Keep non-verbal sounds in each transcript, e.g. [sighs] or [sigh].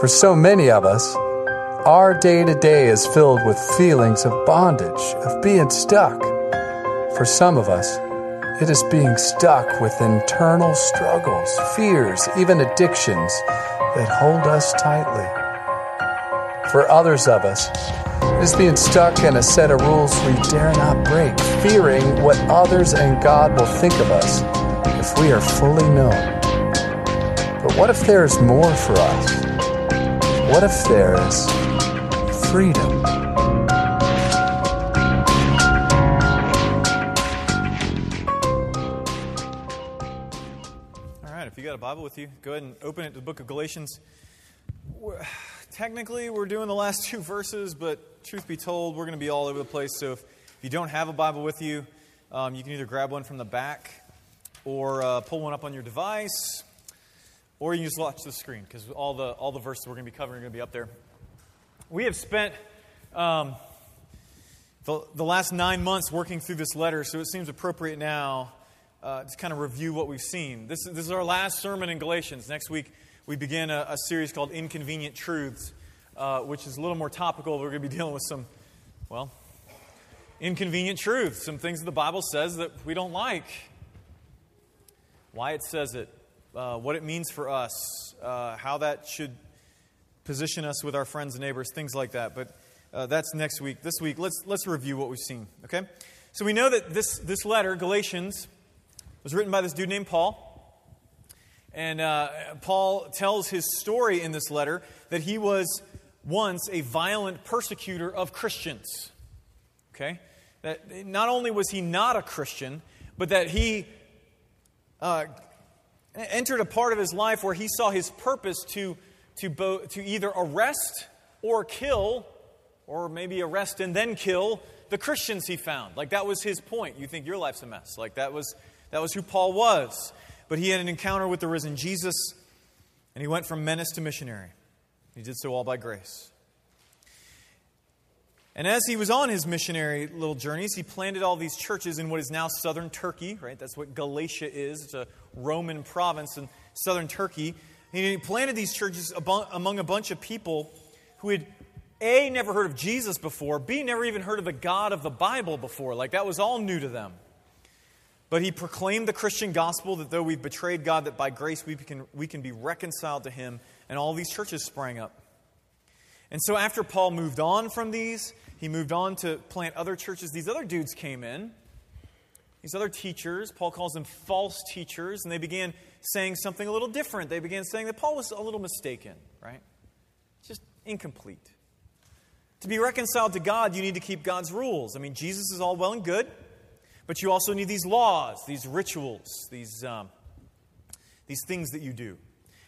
For so many of us, our day to day is filled with feelings of bondage, of being stuck. For some of us, it is being stuck with internal struggles, fears, even addictions that hold us tightly. For others of us, it is being stuck in a set of rules we dare not break, fearing what others and God will think of us if we are fully known. But what if there is more for us? What if there is freedom? All right, if you got a Bible with you, go ahead and open it to the book of Galatians. We're, [sighs] technically, we're doing the last [laughs] two verses, but truth be told, we're going to be all over the place. So if, if you don't have a Bible with you, um, you can either grab one from the back or uh, pull one up on your device, or you can just watch the screen because all the, all the verses we're going to be covering are going to be up there. We have spent um, the, the last nine months working through this letter, so it seems appropriate now uh, to kind of review what we've seen. This, this is our last sermon in Galatians. Next week, we begin a, a series called Inconvenient Truths, uh, which is a little more topical. We're going to be [laughs] dealing with some, well, inconvenient truths, some things that the Bible says that we don't like, why it says it, uh, what it means for us, uh, how that should position us with our friends and neighbors, things like that. But uh, that's next week. This week, let's, let's review what we've seen, okay? So we know that this, this letter, Galatians, was written by this dude named Paul. And uh, Paul tells his story in this letter that he was once a violent persecutor of Christians. Okay? That not only was he not a Christian, but that he uh, entered a part of his life where he saw his purpose to, to, bo- to either arrest or kill, or maybe arrest and then kill the Christians he found. Like that was his point. You think your life's a mess. Like that was, that was who Paul was. But he had an encounter with the risen Jesus, and he went from menace to missionary. He did so all by grace. And as he was on his missionary little journeys, he planted all these churches in what is now southern Turkey, right? That's what Galatia is. It's a Roman province in southern Turkey. And he planted these churches among a bunch of people who had A, never heard of Jesus before, B, never even heard of the God of the Bible before. Like that was all new to them. But he proclaimed the Christian gospel that though we've betrayed God, that by grace we can, we can be reconciled to him. And all these churches sprang up. And so after Paul moved on from these, he moved on to plant other churches. These other dudes came in, these other teachers. Paul calls them false teachers, and they began saying something a little different. They began saying that Paul was a little mistaken, right? Just incomplete. To be reconciled to God, you need to keep God's rules. I mean, Jesus is all well and good, but you also need these laws, these rituals, these, um, these things that you do.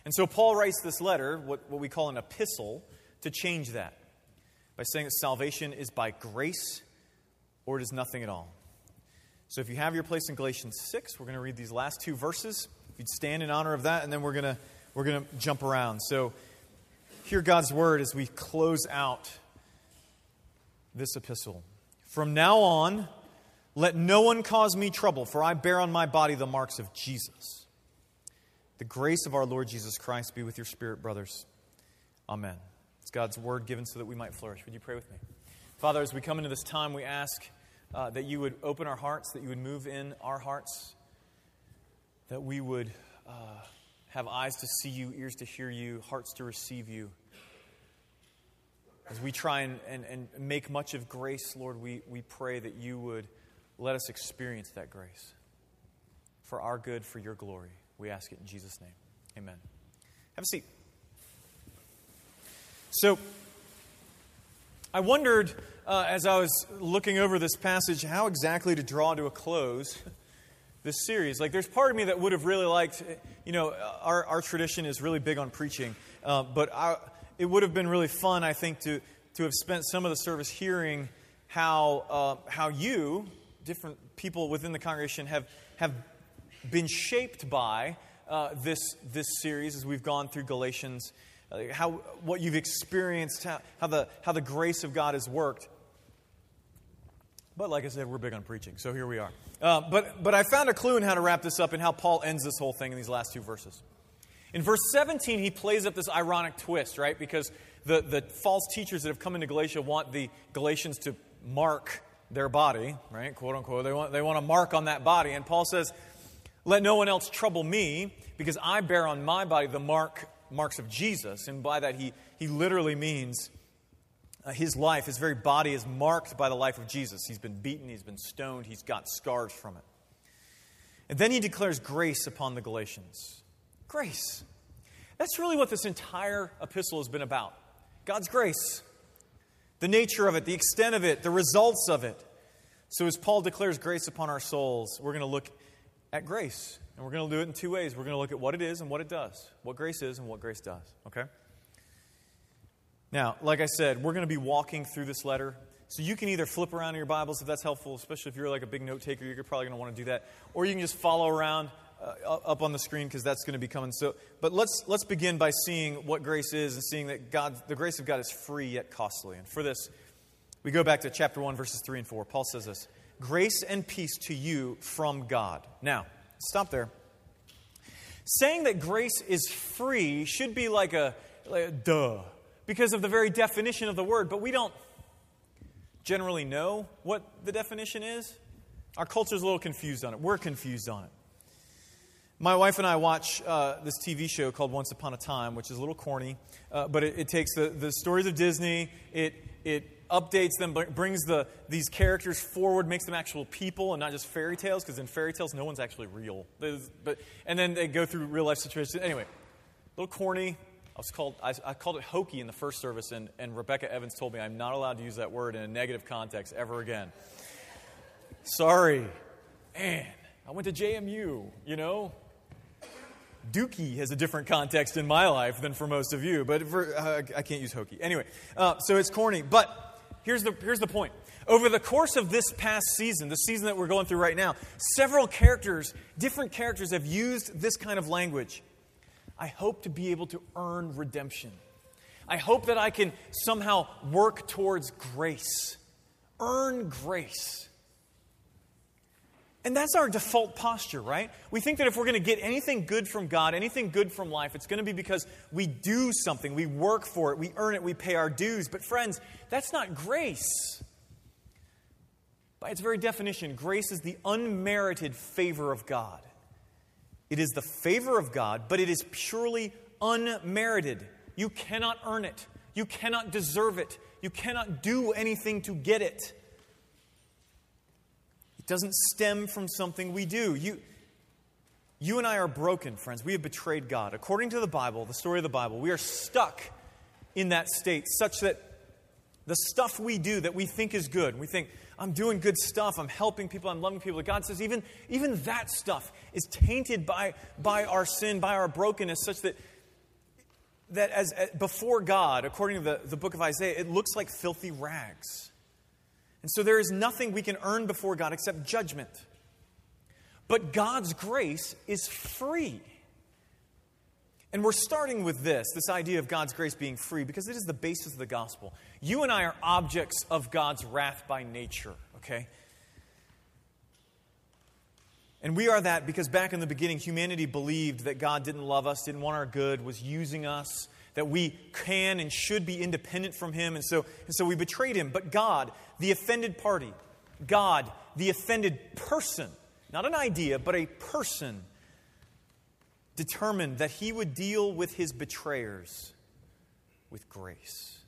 And so Paul writes this letter, what, what we call an epistle, to change that by saying that salvation is by grace or it is nothing at all. So if you have your place in Galatians 6, we're going to read these last two verses. If you'd stand in honor of that, and then we're going to, we're going to jump around. So hear God's word as we close out this epistle. From now on, let no one cause me trouble, for I bear on my body the marks of Jesus. The grace of our Lord Jesus Christ be with your spirit, brothers. Amen. It's God's word given so that we might flourish. Would you pray with me? Father, as we come into this time, we ask uh, that you would open our hearts, that you would move in our hearts, that we would uh, have eyes to see you, ears to hear you, hearts to receive you. As we try and, and, and make much of grace, Lord, we, we pray that you would let us experience that grace for our good, for your glory. We ask it in Jesus' name. Amen. Have a seat. So, I wondered uh, as I was looking over this passage how exactly to draw to a close this series. Like, there's part of me that would have really liked, you know, our, our tradition is really big on preaching, uh, but I, it would have been really fun, I think, to, to have spent some of the service hearing how, uh, how you, different people within the congregation, have, have been shaped by uh, this, this series as we've gone through Galatians how, what you've experienced, how, how, the, how the grace of God has worked. But like I said, we're big on preaching, so here we are. Uh, but, but I found a clue in how to wrap this up and how Paul ends this whole thing in these last two verses. In verse 17, he plays up this ironic twist, right? Because the, the false teachers that have come into Galatia want the Galatians to mark their body, right? Quote unquote. They want, they want a mark on that body. And Paul says, Let no one else trouble me, because I bear on my body the mark, marks of Jesus. And by that, he, he literally means uh, his life, his very body is marked by the life of Jesus. He's been beaten, he's been stoned, he's got scars from it. And then he declares grace upon the Galatians. Grace. That's really what this entire epistle has been about God's grace. The nature of it, the extent of it, the results of it. So, as Paul declares grace upon our souls, we're going to look at grace. And we're going to do it in two ways. We're going to look at what it is and what it does, what grace is and what grace does. Okay? Now, like I said, we're going to be walking through this letter. So you can either flip around in your Bibles if that's helpful, especially if you're like a big note taker, you're probably going to want to do that. Or you can just follow around uh, up on the screen because that's going to be coming. So, but let's let's begin by seeing what grace is and seeing that God, the grace of God, is free yet costly. And for this, we go back to chapter one, verses three and four. Paul says this: "Grace and peace to you from God." Now, stop there. Saying that grace is free should be like a, like a duh because of the very definition of the word, but we don't generally know what the definition is. Our culture's a little confused on it. We're confused on it. My wife and I watch uh, this TV show called Once Upon a Time, which is a little corny, uh, but it, it, takes the, the stories of Disney, it, it updates them, brings the, these characters forward, makes them actual people and not just fairy tales, because in fairy tales, no one's actually real. but, and then they go through real life situations. Anyway, a little corny, I was called, I, I, called it hokey in the first service, and, and Rebecca Evans told me I'm not allowed to use that word in a negative context ever again. Sorry. Man, I went to JMU, you know? Dookie has a different context in my life than for most of you, but for, uh, I can't use hokey. Anyway, uh, so it's corny, but here's the, here's the point. Over the course of this past season, the season that we're going through right now, several characters, different characters, have used this kind of language. I hope to be able to earn redemption. I hope that I can somehow work towards grace, earn grace. And that's our default posture, right? We think that if we're going to get anything good from God, anything good from life, it's going to be because we do something, we work for it, we earn it, we pay our dues. But, friends, that's not grace. By its very definition, grace is the unmerited favor of God. It is the favor of God, but it is purely unmerited. You cannot earn it, you cannot deserve it, you cannot do anything to get it. Doesn't stem from something we do. You, you and I are broken, friends. We have betrayed God. According to the Bible, the story of the Bible, we are stuck in that state such that the stuff we do that we think is good, we think, I'm doing good stuff, I'm helping people, I'm loving people. God says even, even that stuff is tainted by, by our sin, by our brokenness, such that, that as, as before God, according to the, the book of Isaiah, it looks like filthy rags. And so there is nothing we can earn before God except judgment. But God's grace is free. And we're starting with this this idea of God's grace being free because it is the basis of the gospel. You and I are objects of God's wrath by nature, okay? And we are that because back in the beginning, humanity believed that God didn't love us, didn't want our good, was using us, that we can and should be independent from Him. And so, and so we betrayed Him. But God, the offended party, God, the offended person, not an idea, but a person, determined that he would deal with his betrayers with grace.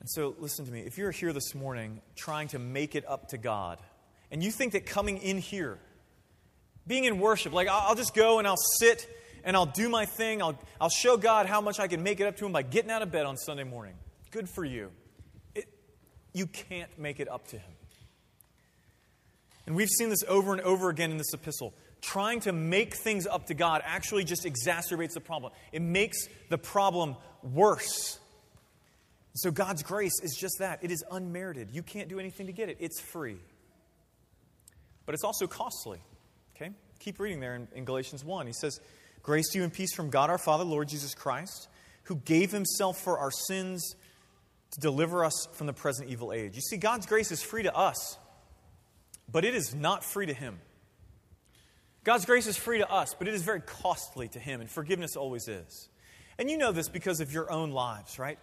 And so, listen to me. If you're here this morning trying to make it up to God, and you think that coming in here, being in worship, like I'll just go and I'll sit and I'll do my thing, I'll, I'll show God how much I can make it up to Him by getting out of bed on Sunday morning. Good for you. It, you can't make it up to Him. And we've seen this over and over again in this epistle trying to make things up to God actually just exacerbates the problem. It makes the problem worse. So God's grace is just that it is unmerited. You can't do anything to get it, it's free. But it's also costly. Okay? Keep reading there in, in Galatians 1. He says, Grace to you and peace from God our Father, Lord Jesus Christ, who gave himself for our sins to deliver us from the present evil age. You see, God's grace is free to us, but it is not free to him. God's grace is free to us, but it is very costly to Him, and forgiveness always is. And you know this because of your own lives, right?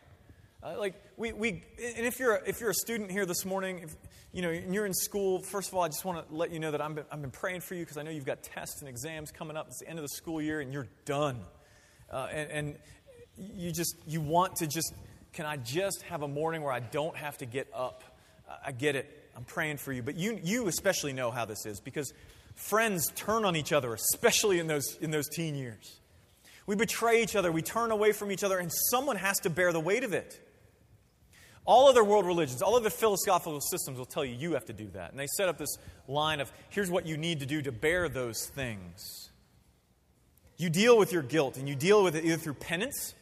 Uh, like we, we and if you're if you're a student here this morning, if, you know, you're in school. First of all, I just want to let you know that I'm I've been praying for you because I know you've got tests and exams coming up. It's the end of the school year, and you're done. Uh, and, and you just you want to just can I just have a morning where I don't have to get up? I get it. I'm praying for you, but you you especially know how this is because friends turn on each other, especially in those in those teen years. We betray each other, we turn away from each other, and someone has to bear the weight of it. All other world religions, all other philosophical systems will tell you you have to do that. And they set up this line of here's what you need to do to bear those things. You deal with your guilt, and you deal with it either through penance.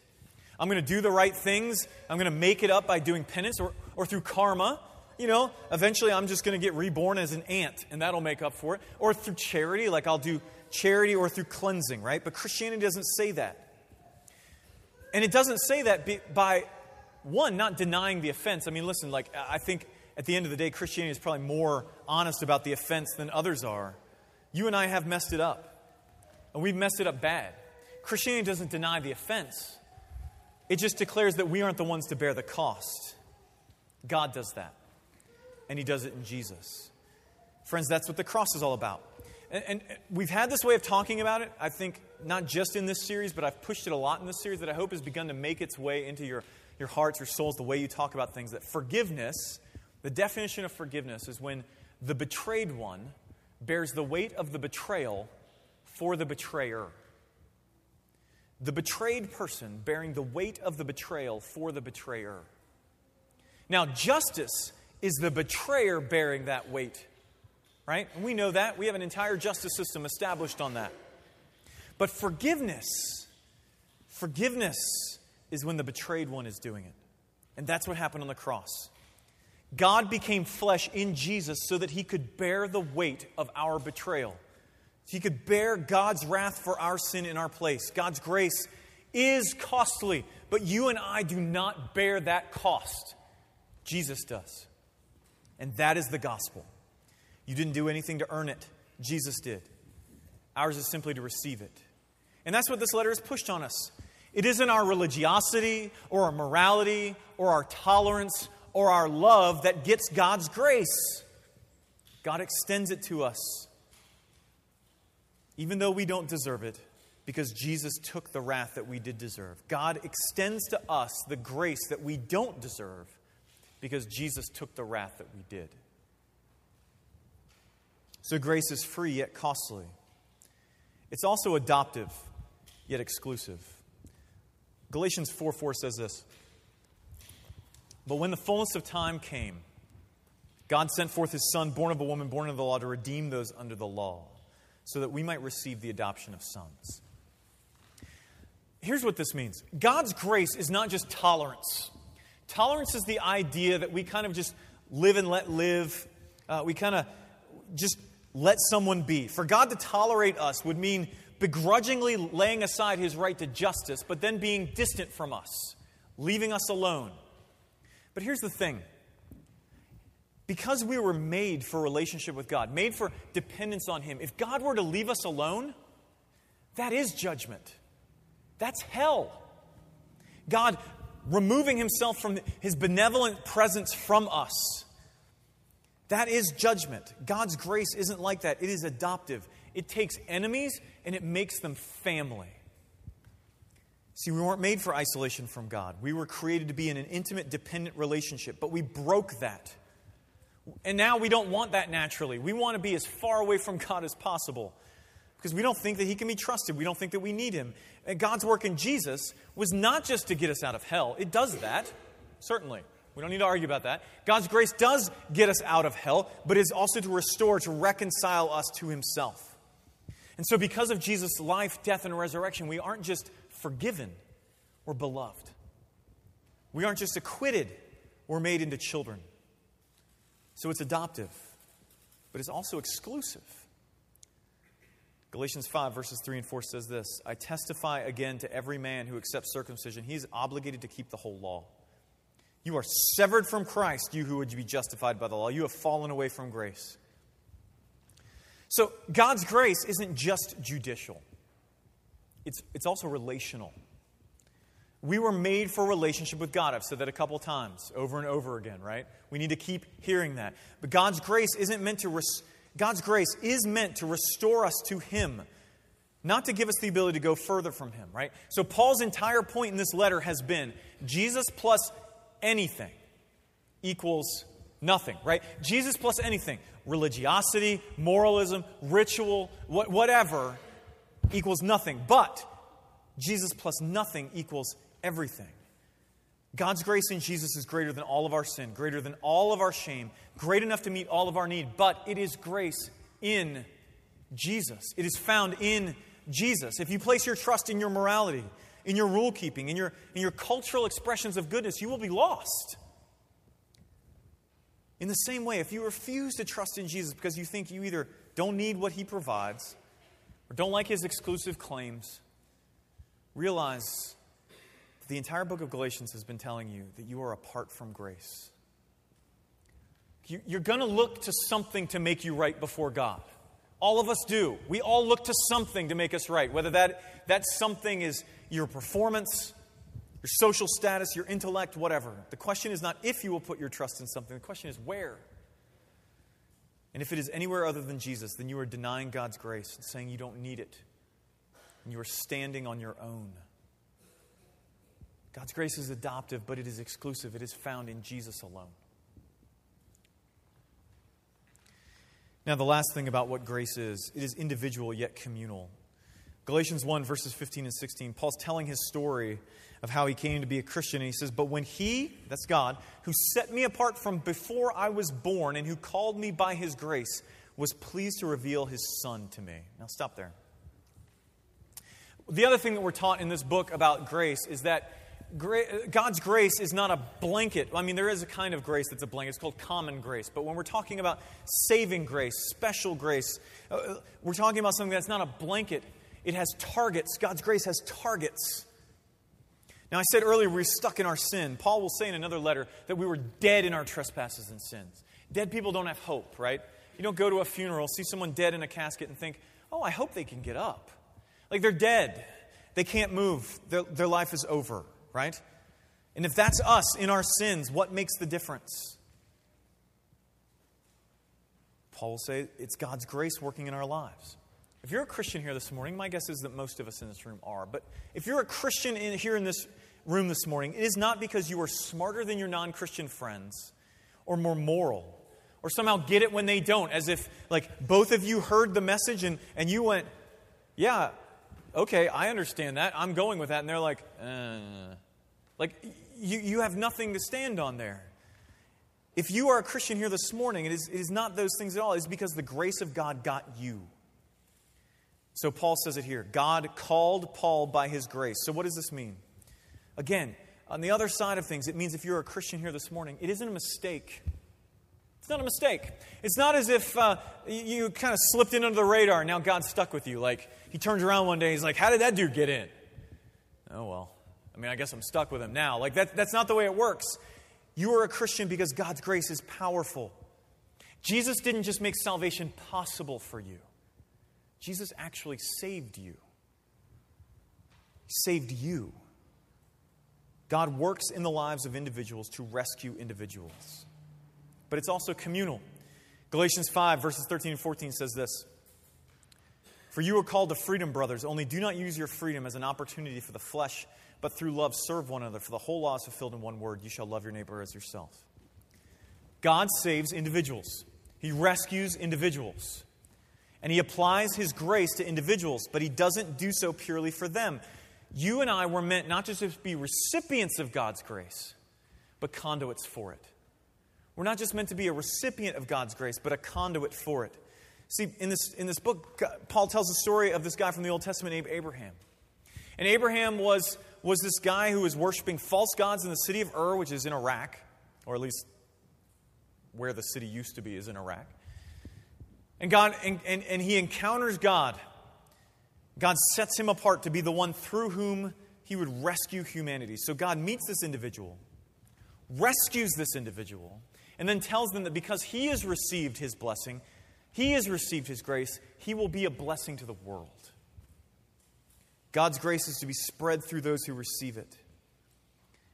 I'm going to do the right things. I'm going to make it up by doing penance, or, or through karma. You know, eventually I'm just going to get reborn as an ant, and that'll make up for it. Or through charity, like I'll do charity, or through cleansing, right? But Christianity doesn't say that. And it doesn't say that by one, not denying the offense. I mean, listen, like, I think at the end of the day, Christianity is probably more honest about the offense than others are. You and I have messed it up, and we've messed it up bad. Christianity doesn't deny the offense, it just declares that we aren't the ones to bear the cost. God does that, and He does it in Jesus. Friends, that's what the cross is all about. And, and, we've had this way of talking about it, I think, not just in this series, but I've pushed it a lot in this series that I hope has begun to make its way into your your hearts, your souls, the way you talk about things. That forgiveness, the definition of forgiveness is when the betrayed one bears the weight of the betrayal for the betrayer. The betrayed person bearing the weight of the betrayal for the betrayer. Now, justice is the betrayer bearing that weight, right? And we know that. We have an entire justice system established on that. But forgiveness, forgiveness is when the betrayed one is doing it. And that's what happened on the cross. God became flesh in Jesus so that he could bear the weight of our betrayal. He could bear God's wrath for our sin in our place. God's grace is costly, but you and I do not bear that cost. Jesus does. And that is the gospel. You didn't do anything to earn it, Jesus did. Ours is simply to receive it. And that's what this letter has pushed on us. It isn't our religiosity or our morality or our tolerance or our love that gets God's grace. God extends it to us, even though we don't deserve it, because Jesus took the wrath that we did deserve. God extends to us the grace that we don't deserve, because Jesus took the wrath that we did. So grace is free yet costly. It's also adoptive yet exclusive. Galatians 4 4 says this But when the fullness of time came, God sent forth his Son, born of a woman, born of the law, to redeem those under the law, so that we might receive the adoption of sons. Here's what this means God's grace is not just tolerance. Tolerance is the idea that we kind of just live and let live. Uh, we kind of just let someone be. For God to tolerate us would mean begrudgingly laying aside his right to justice, but then being distant from us, leaving us alone. But here's the thing because we were made for relationship with God, made for dependence on Him, if God were to leave us alone, that is judgment. That's hell. God removing Himself from His benevolent presence from us. That is judgment. God's grace isn't like that, it is adoptive. It takes enemies and it makes them family. See, we weren't made for isolation from God. We were created to be in an intimate, dependent relationship, but we broke that. And now we don't want that naturally. We want to be as far away from God as possible because we don't think that He can be trusted. We don't think that we need Him. And God's work in Jesus was not just to get us out of hell, it does that, certainly. We don't need to argue about that. God's grace does get us out of hell, but is also to restore, to reconcile us to Himself. And so, because of Jesus' life, death, and resurrection, we aren't just forgiven, we're beloved. We aren't just acquitted, we're made into children. So, it's adoptive, but it's also exclusive. Galatians 5, verses 3 and 4 says this I testify again to every man who accepts circumcision, he is obligated to keep the whole law. You are severed from Christ, you who would be justified by the law. You have fallen away from grace. So, God's grace isn't just judicial, it's, it's also relational. We were made for relationship with God. I've said that a couple times, over and over again, right? We need to keep hearing that. But God's grace isn't meant to res- God's grace is meant to restore us to him, not to give us the ability to go further from him, right? So Paul's entire point in this letter has been Jesus plus anything equals nothing, right? Jesus plus anything, religiosity, moralism, ritual, whatever equals nothing. But Jesus plus nothing equals everything. God's grace in Jesus is greater than all of our sin, greater than all of our shame, great enough to meet all of our need, but it is grace in Jesus. It is found in Jesus. If you place your trust in your morality, in your rule keeping, in your, in your cultural expressions of goodness, you will be lost. In the same way, if you refuse to trust in Jesus because you think you either don't need what he provides or don't like his exclusive claims, realize that the entire book of Galatians has been telling you that you are apart from grace. You're going to look to something to make you right before God. All of us do. We all look to something to make us right, whether that, that something is your performance, your social status, your intellect, whatever. The question is not if you will put your trust in something, the question is where. And if it is anywhere other than Jesus, then you are denying God's grace and saying you don't need it. And you are standing on your own. God's grace is adoptive, but it is exclusive. It is found in Jesus alone. Now, the last thing about what grace is it is individual yet communal. Galatians 1, verses 15 and 16, Paul's telling his story of how he came to be a Christian. And he says, But when he, that's God, who set me apart from before I was born and who called me by his grace, was pleased to reveal his son to me. Now, stop there. The other thing that we're taught in this book about grace is that God's grace is not a blanket. I mean, there is a kind of grace that's a blanket. It's called common grace. But when we're talking about saving grace, special grace, uh, we're talking about something that's not a blanket. It has targets. God's grace has targets. Now, I said earlier we we're stuck in our sin. Paul will say in another letter that we were dead in our trespasses and sins. Dead people don't have hope, right? You don't go to a funeral, see someone dead in a casket, and think, oh, I hope they can get up. Like they're dead. They can't move. Their, their life is over right? And if that's us in our sins, what makes the difference? Paul will say it's God's grace working in our lives. If you're a Christian here this morning, my guess is that most of us in this room are. But if you're a Christian in, here in this room this morning, it is not because you are smarter than your non Christian friends or more moral or somehow get it when they don't, as if like both of you heard the message and, and you went, Yeah, okay, I understand that. I'm going with that. And they're like, uh. Like, you, you have nothing to stand on there. If you are a Christian here this morning, it is, it is not those things at all. It's because the grace of God got you. So Paul says it here God called Paul by his grace. So what does this mean? Again, on the other side of things, it means if you're a Christian here this morning, it isn't a mistake. It's not a mistake. It's not as if uh, you kind of slipped in under the radar and now God's stuck with you. Like, he turns around one day, and he's like, How did that dude get in? Oh, well. I mean, I guess I'm stuck with him now. Like, that, that's not the way it works. You are a Christian because God's grace is powerful. Jesus didn't just make salvation possible for you, Jesus actually saved you. He saved you. God works in the lives of individuals to rescue individuals. But it's also communal. Galatians 5, verses 13 and 14 says this For you are called to freedom, brothers, only do not use your freedom as an opportunity for the flesh but through love serve one another. For the whole law is fulfilled in one word you shall love your neighbor as yourself. God saves individuals, He rescues individuals. And He applies His grace to individuals, but He doesn't do so purely for them. You and I were meant not just to be recipients of God's grace, but conduits for it. We're not just meant to be a recipient of God's grace, but a conduit for it. See, in this, in this book, Paul tells the story of this guy from the Old Testament named Abraham. And Abraham was was this guy who was worshiping false gods in the city of Ur, which is in Iraq, or at least where the city used to be is in Iraq. And God and, and, and he encounters God. God sets him apart to be the one through whom he would rescue humanity. So God meets this individual, rescues this individual, and then tells them that because he has received his blessing, he has received his grace, he will be a blessing to the world. God's grace is to be spread through those who receive it.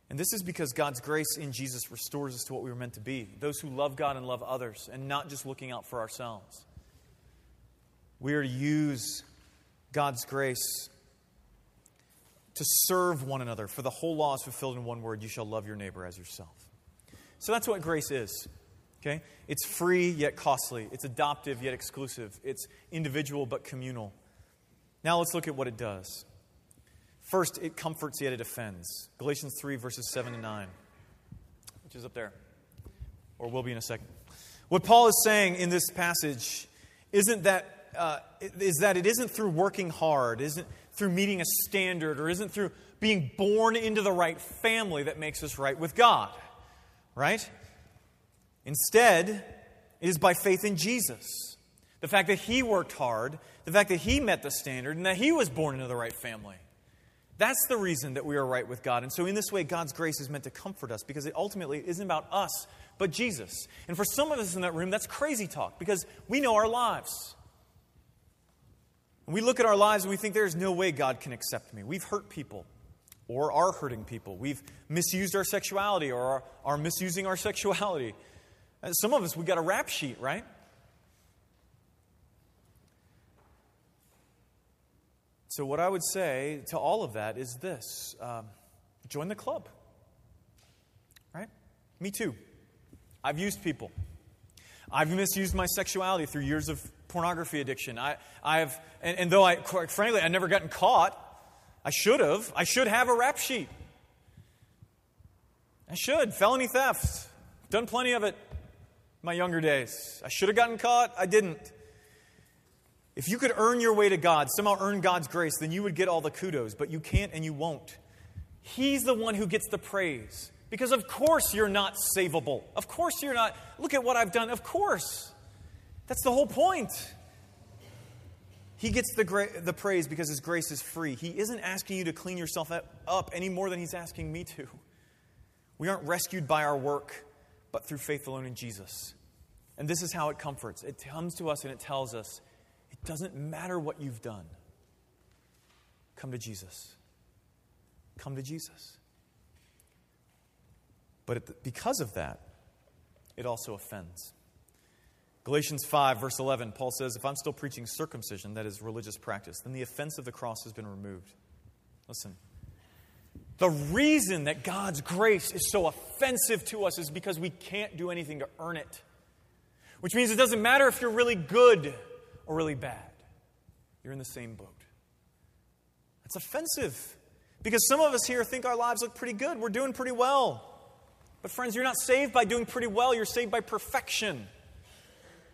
And this is because God's grace in Jesus restores us to what we were meant to be those who love God and love others, and not just looking out for ourselves. We are to use God's grace to serve one another, for the whole law is fulfilled in one word you shall love your neighbor as yourself. So that's what grace is. Okay? It's free yet costly. It's adoptive yet exclusive. It's individual but communal. Now let's look at what it does. First, it comforts yet it offends. Galatians 3, verses 7 to 9, which is up there, or will be in a second. What Paul is saying in this passage isn't that, uh, is that it isn't through working hard, isn't through meeting a standard, or isn't through being born into the right family that makes us right with God, right? Instead, it is by faith in Jesus. The fact that he worked hard, the fact that he met the standard, and that he was born into the right family. That's the reason that we are right with God. And so, in this way, God's grace is meant to comfort us because it ultimately isn't about us, but Jesus. And for some of us in that room, that's crazy talk because we know our lives. And we look at our lives and we think there's no way God can accept me. We've hurt people or are hurting people. We've misused our sexuality or are, are misusing our sexuality. And some of us, we got a rap sheet, right? So, what I would say to all of that is this um, join the club. Right? Me too. I've used people. I've misused my sexuality through years of pornography addiction. I, I've, and, and though I, quite frankly, I've never gotten caught, I should have. I should have a rap sheet. I should. Felony theft. Done plenty of it my younger days. I should have gotten caught. I didn't. If you could earn your way to God, somehow earn God's grace, then you would get all the kudos, but you can't and you won't. He's the one who gets the praise. Because of course you're not savable. Of course you're not. Look at what I've done. Of course. That's the whole point. He gets the, gra- the praise because his grace is free. He isn't asking you to clean yourself up any more than he's asking me to. We aren't rescued by our work, but through faith alone in Jesus. And this is how it comforts. It comes to us and it tells us it doesn't matter what you've done. Come to Jesus. Come to Jesus. But because of that, it also offends. Galatians 5, verse 11, Paul says, If I'm still preaching circumcision, that is religious practice, then the offense of the cross has been removed. Listen. The reason that God's grace is so offensive to us is because we can't do anything to earn it. Which means it doesn't matter if you're really good or really bad, you're in the same boat. That's offensive. Because some of us here think our lives look pretty good. We're doing pretty well. But, friends, you're not saved by doing pretty well, you're saved by perfection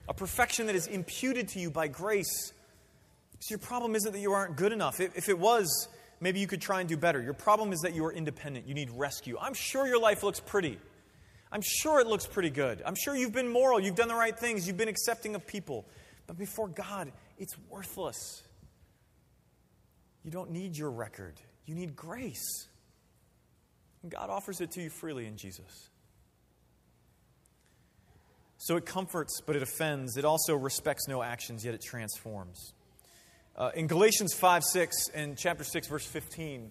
a perfection that is imputed to you by grace. So your problem isn't that you aren't good enough. If it was, maybe you could try and do better. Your problem is that you are independent. You need rescue. I'm sure your life looks pretty. I'm sure it looks pretty good. I'm sure you've been moral. You've done the right things. You've been accepting of people. But before God, it's worthless. You don't need your record, you need grace. And God offers it to you freely in Jesus. So it comforts, but it offends. It also respects no actions, yet it transforms. Uh, in Galatians 5 6 and chapter 6, verse 15,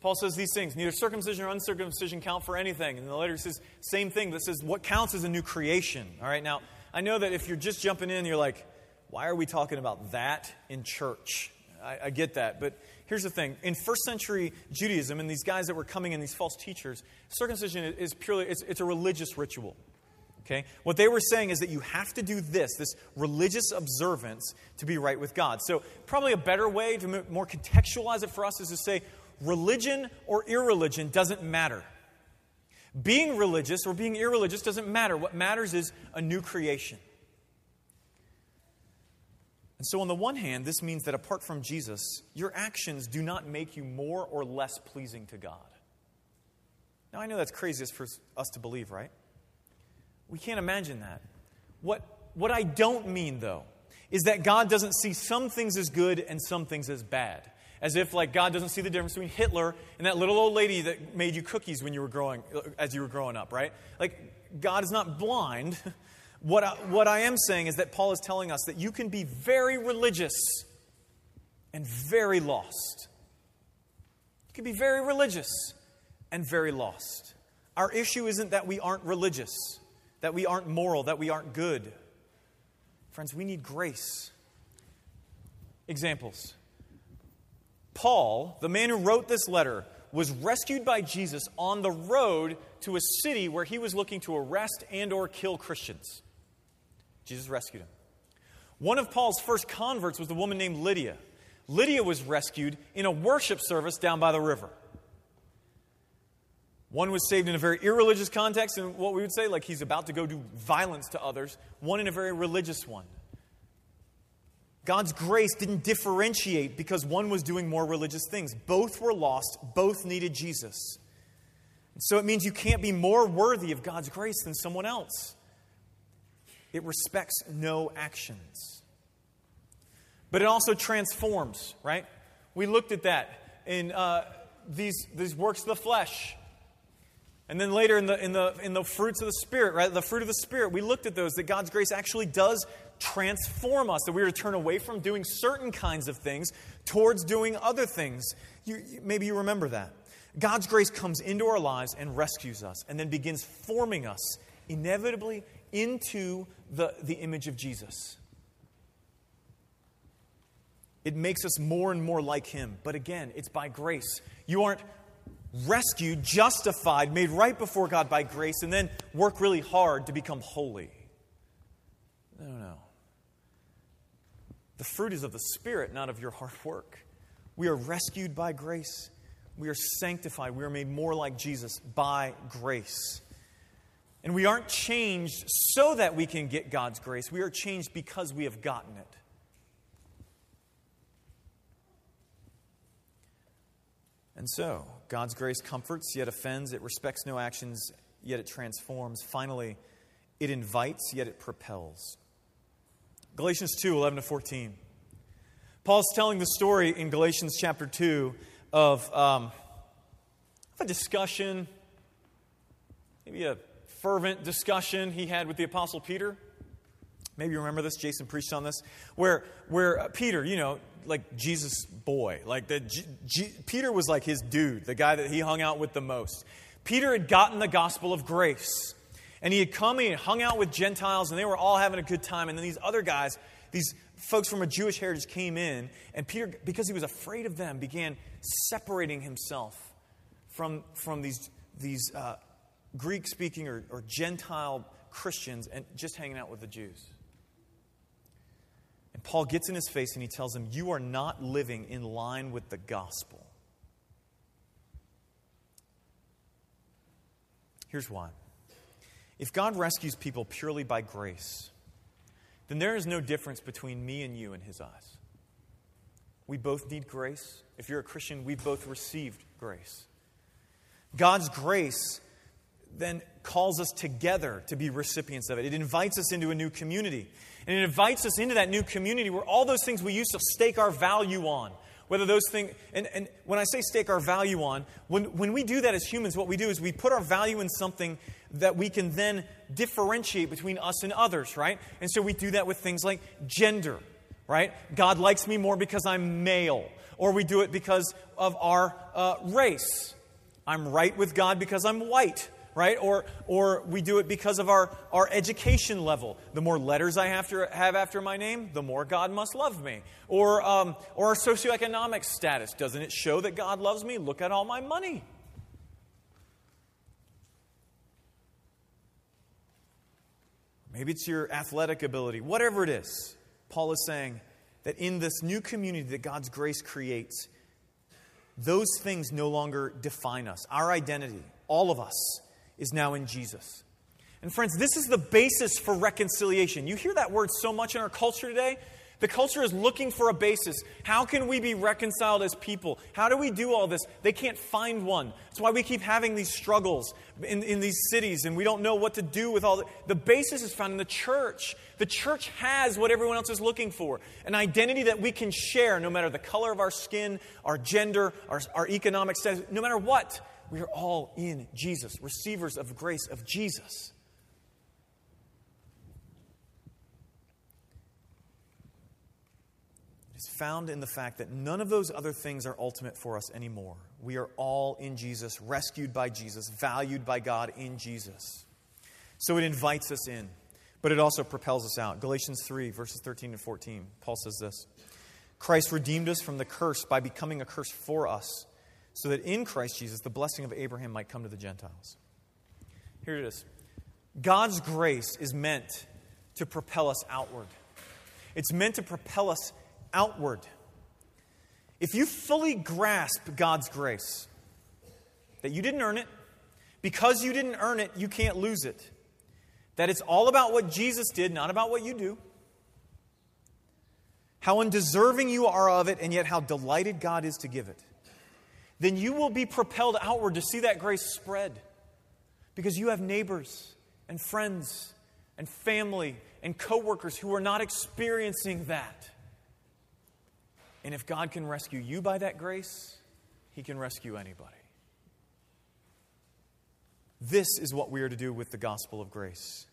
Paul says these things neither circumcision or uncircumcision count for anything. And the letter says, same thing, that says what counts is a new creation. All right, now, I know that if you're just jumping in, you're like, why are we talking about that in church? I, I get that. But here's the thing in first century Judaism, and these guys that were coming in, these false teachers, circumcision is purely, it's, it's a religious ritual. Okay? What they were saying is that you have to do this, this religious observance, to be right with God. So, probably a better way to more contextualize it for us is to say religion or irreligion doesn't matter. Being religious or being irreligious doesn't matter. What matters is a new creation. And so, on the one hand, this means that apart from Jesus, your actions do not make you more or less pleasing to God. Now, I know that's craziest for us to believe, right? We can't imagine that. What, what I don't mean, though, is that God doesn't see some things as good and some things as bad. As if, like, God doesn't see the difference between Hitler and that little old lady that made you cookies when you were growing, uh, as you were growing up, right? Like, God is not blind, [laughs] What I, what I am saying is that Paul is telling us that you can be very religious and very lost. You can be very religious and very lost. Our issue isn't that we aren't religious, that we aren't moral, that we aren't good. Friends, we need grace. Examples. Paul, the man who wrote this letter, was rescued by Jesus on the road to a city where he was looking to arrest and or kill Christians. Jesus rescued him. One of Paul's first converts was a woman named Lydia. Lydia was rescued in a worship service down by the river. One was saved in a very irreligious context, and what we would say, like he's about to go do violence to others, one in a very religious one. God's grace didn't differentiate because one was doing more religious things. Both were lost, both needed Jesus. So it means you can't be more worthy of God's grace than someone else. It respects no actions. But it also transforms, right? We looked at that in uh, these, these works of the flesh. And then later in the, in, the, in the fruits of the Spirit, right? The fruit of the Spirit, we looked at those that God's grace actually does transform us, that we are to turn away from doing certain kinds of things towards doing other things. You, maybe you remember that. God's grace comes into our lives and rescues us, and then begins forming us inevitably into the, the image of Jesus. It makes us more and more like Him. But again, it's by grace. You aren't rescued, justified, made right before God by grace, and then work really hard to become holy. No, no. The fruit is of the Spirit, not of your hard work. We are rescued by grace. We are sanctified. We are made more like Jesus by grace. And we aren't changed so that we can get God's grace. We are changed because we have gotten it. And so, God's grace comforts, yet offends. It respects no actions, yet it transforms. Finally, it invites, yet it propels. Galatians 2 11 to 14. Paul's telling the story in Galatians chapter 2 of, um, of a discussion, maybe a fervent discussion he had with the Apostle Peter. Maybe you remember this. Jason preached on this. Where, where uh, Peter, you know, like Jesus' boy, like the G- G- Peter was like his dude, the guy that he hung out with the most. Peter had gotten the gospel of grace. And he had come and hung out with Gentiles, and they were all having a good time. And then these other guys, these folks from a Jewish heritage, came in, and Peter, because he was afraid of them, began separating himself from, from these, these uh, Greek speaking or, or Gentile Christians and just hanging out with the Jews. And Paul gets in his face and he tells him, You are not living in line with the gospel. Here's why. If God rescues people purely by grace, then there is no difference between me and you in His eyes. We both need grace. If you're a Christian, we've both received grace. God's grace then calls us together to be recipients of it. It invites us into a new community. And it invites us into that new community where all those things we used to stake our value on, whether those things, and, and when I say stake our value on, when, when we do that as humans, what we do is we put our value in something that we can then differentiate between us and others, right? And so we do that with things like gender, right? God likes me more because I'm male, or we do it because of our uh, race. I'm right with God because I'm white, right? Or, or we do it because of our, our education level. The more letters I have to have after my name, the more God must love me. Or, um, or our socioeconomic status. Doesn't it show that God loves me? Look at all my money. Maybe it's your athletic ability, whatever it is. Paul is saying that in this new community that God's grace creates, those things no longer define us. Our identity, all of us, is now in Jesus. And friends, this is the basis for reconciliation. You hear that word so much in our culture today. The culture is looking for a basis. How can we be reconciled as people? How do we do all this? They can't find one. That's why we keep having these struggles in, in these cities and we don't know what to do with all the, the basis is found in the church. The church has what everyone else is looking for an identity that we can share no matter the color of our skin, our gender, our, our economic status, no matter what we are all in Jesus, receivers of grace of Jesus. It's found in the fact that none of those other things are ultimate for us anymore. We are all in Jesus, rescued by Jesus, valued by God in Jesus. So it invites us in, but it also propels us out. Galatians 3, verses 13 and 14, Paul says this Christ redeemed us from the curse by becoming a curse for us so that in Christ Jesus the blessing of Abraham might come to the Gentiles. Here it is God's grace is meant to propel us outward, it's meant to propel us outward. If you fully grasp God's grace, that you didn't earn it, because you didn't earn it, you can't lose it. That it's all about what Jesus did, not about what you do. How undeserving you are of it, and yet how delighted God is to give it. Then you will be propelled outward to see that grace spread. Because you have neighbors and friends and family and coworkers who are not experiencing that. And if God can rescue you by that grace, He can rescue anybody. This is what we are to do with the gospel of grace.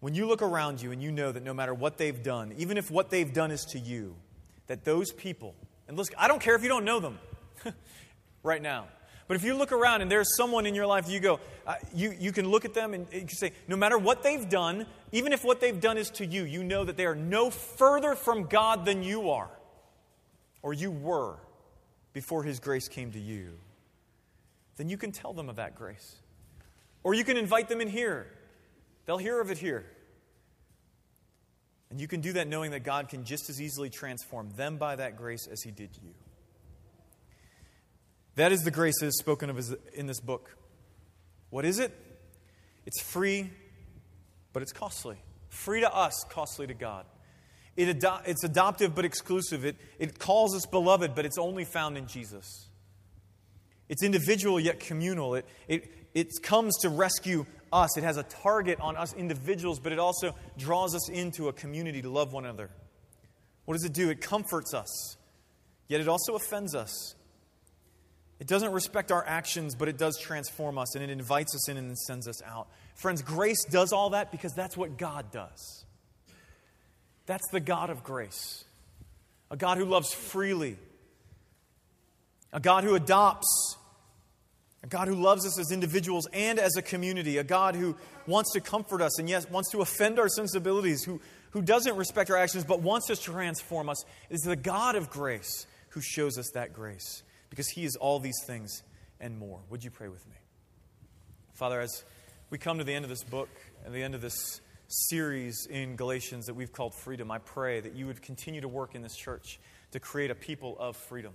When you look around you and you know that no matter what they've done, even if what they've done is to you, that those people, and listen, I don't care if you don't know them [laughs] right now, but if you look around and there's someone in your life, you go, uh, you, you can look at them and you can say, no matter what they've done, even if what they've done is to you, you know that they are no further from God than you are or you were before His grace came to you, then you can tell them of that grace. Or you can invite them in here. They'll hear of it here. And you can do that knowing that God can just as easily transform them by that grace as He did you. That is the grace that is spoken of in this book. What is it? It's free, but it's costly. Free to us, costly to God. It ado- it's adoptive but exclusive. It, it calls us beloved, but it's only found in Jesus. It's individual yet communal. It, it, it comes to rescue us. It has a target on us individuals, but it also draws us into a community to love one another. What does it do? It comforts us, yet it also offends us. It doesn't respect our actions, but it does transform us, and it invites us in and sends us out. Friends, grace does all that because that's what God does. That's the God of grace. A God who loves freely. A God who adopts. A God who loves us as individuals and as a community. A God who wants to comfort us and, yes, wants to offend our sensibilities, who, who doesn't respect our actions but wants to transform us. Is the God of grace who shows us that grace because He is all these things and more. Would you pray with me? Father, as we come to the end of this book and the end of this series in Galatians that we've called Freedom, I pray that you would continue to work in this church to create a people of freedom.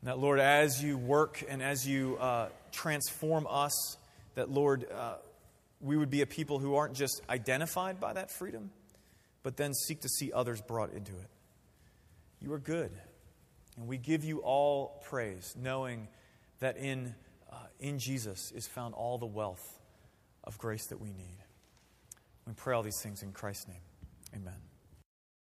And that, Lord, as you work and as you uh, transform us, that, Lord, uh, we would be a people who aren't just identified by that freedom, but then seek to see others brought into it. You are good. And we give you all praise, knowing that in, uh, in Jesus is found all the wealth of grace that we need. We pray all these things in Christ's name. Amen.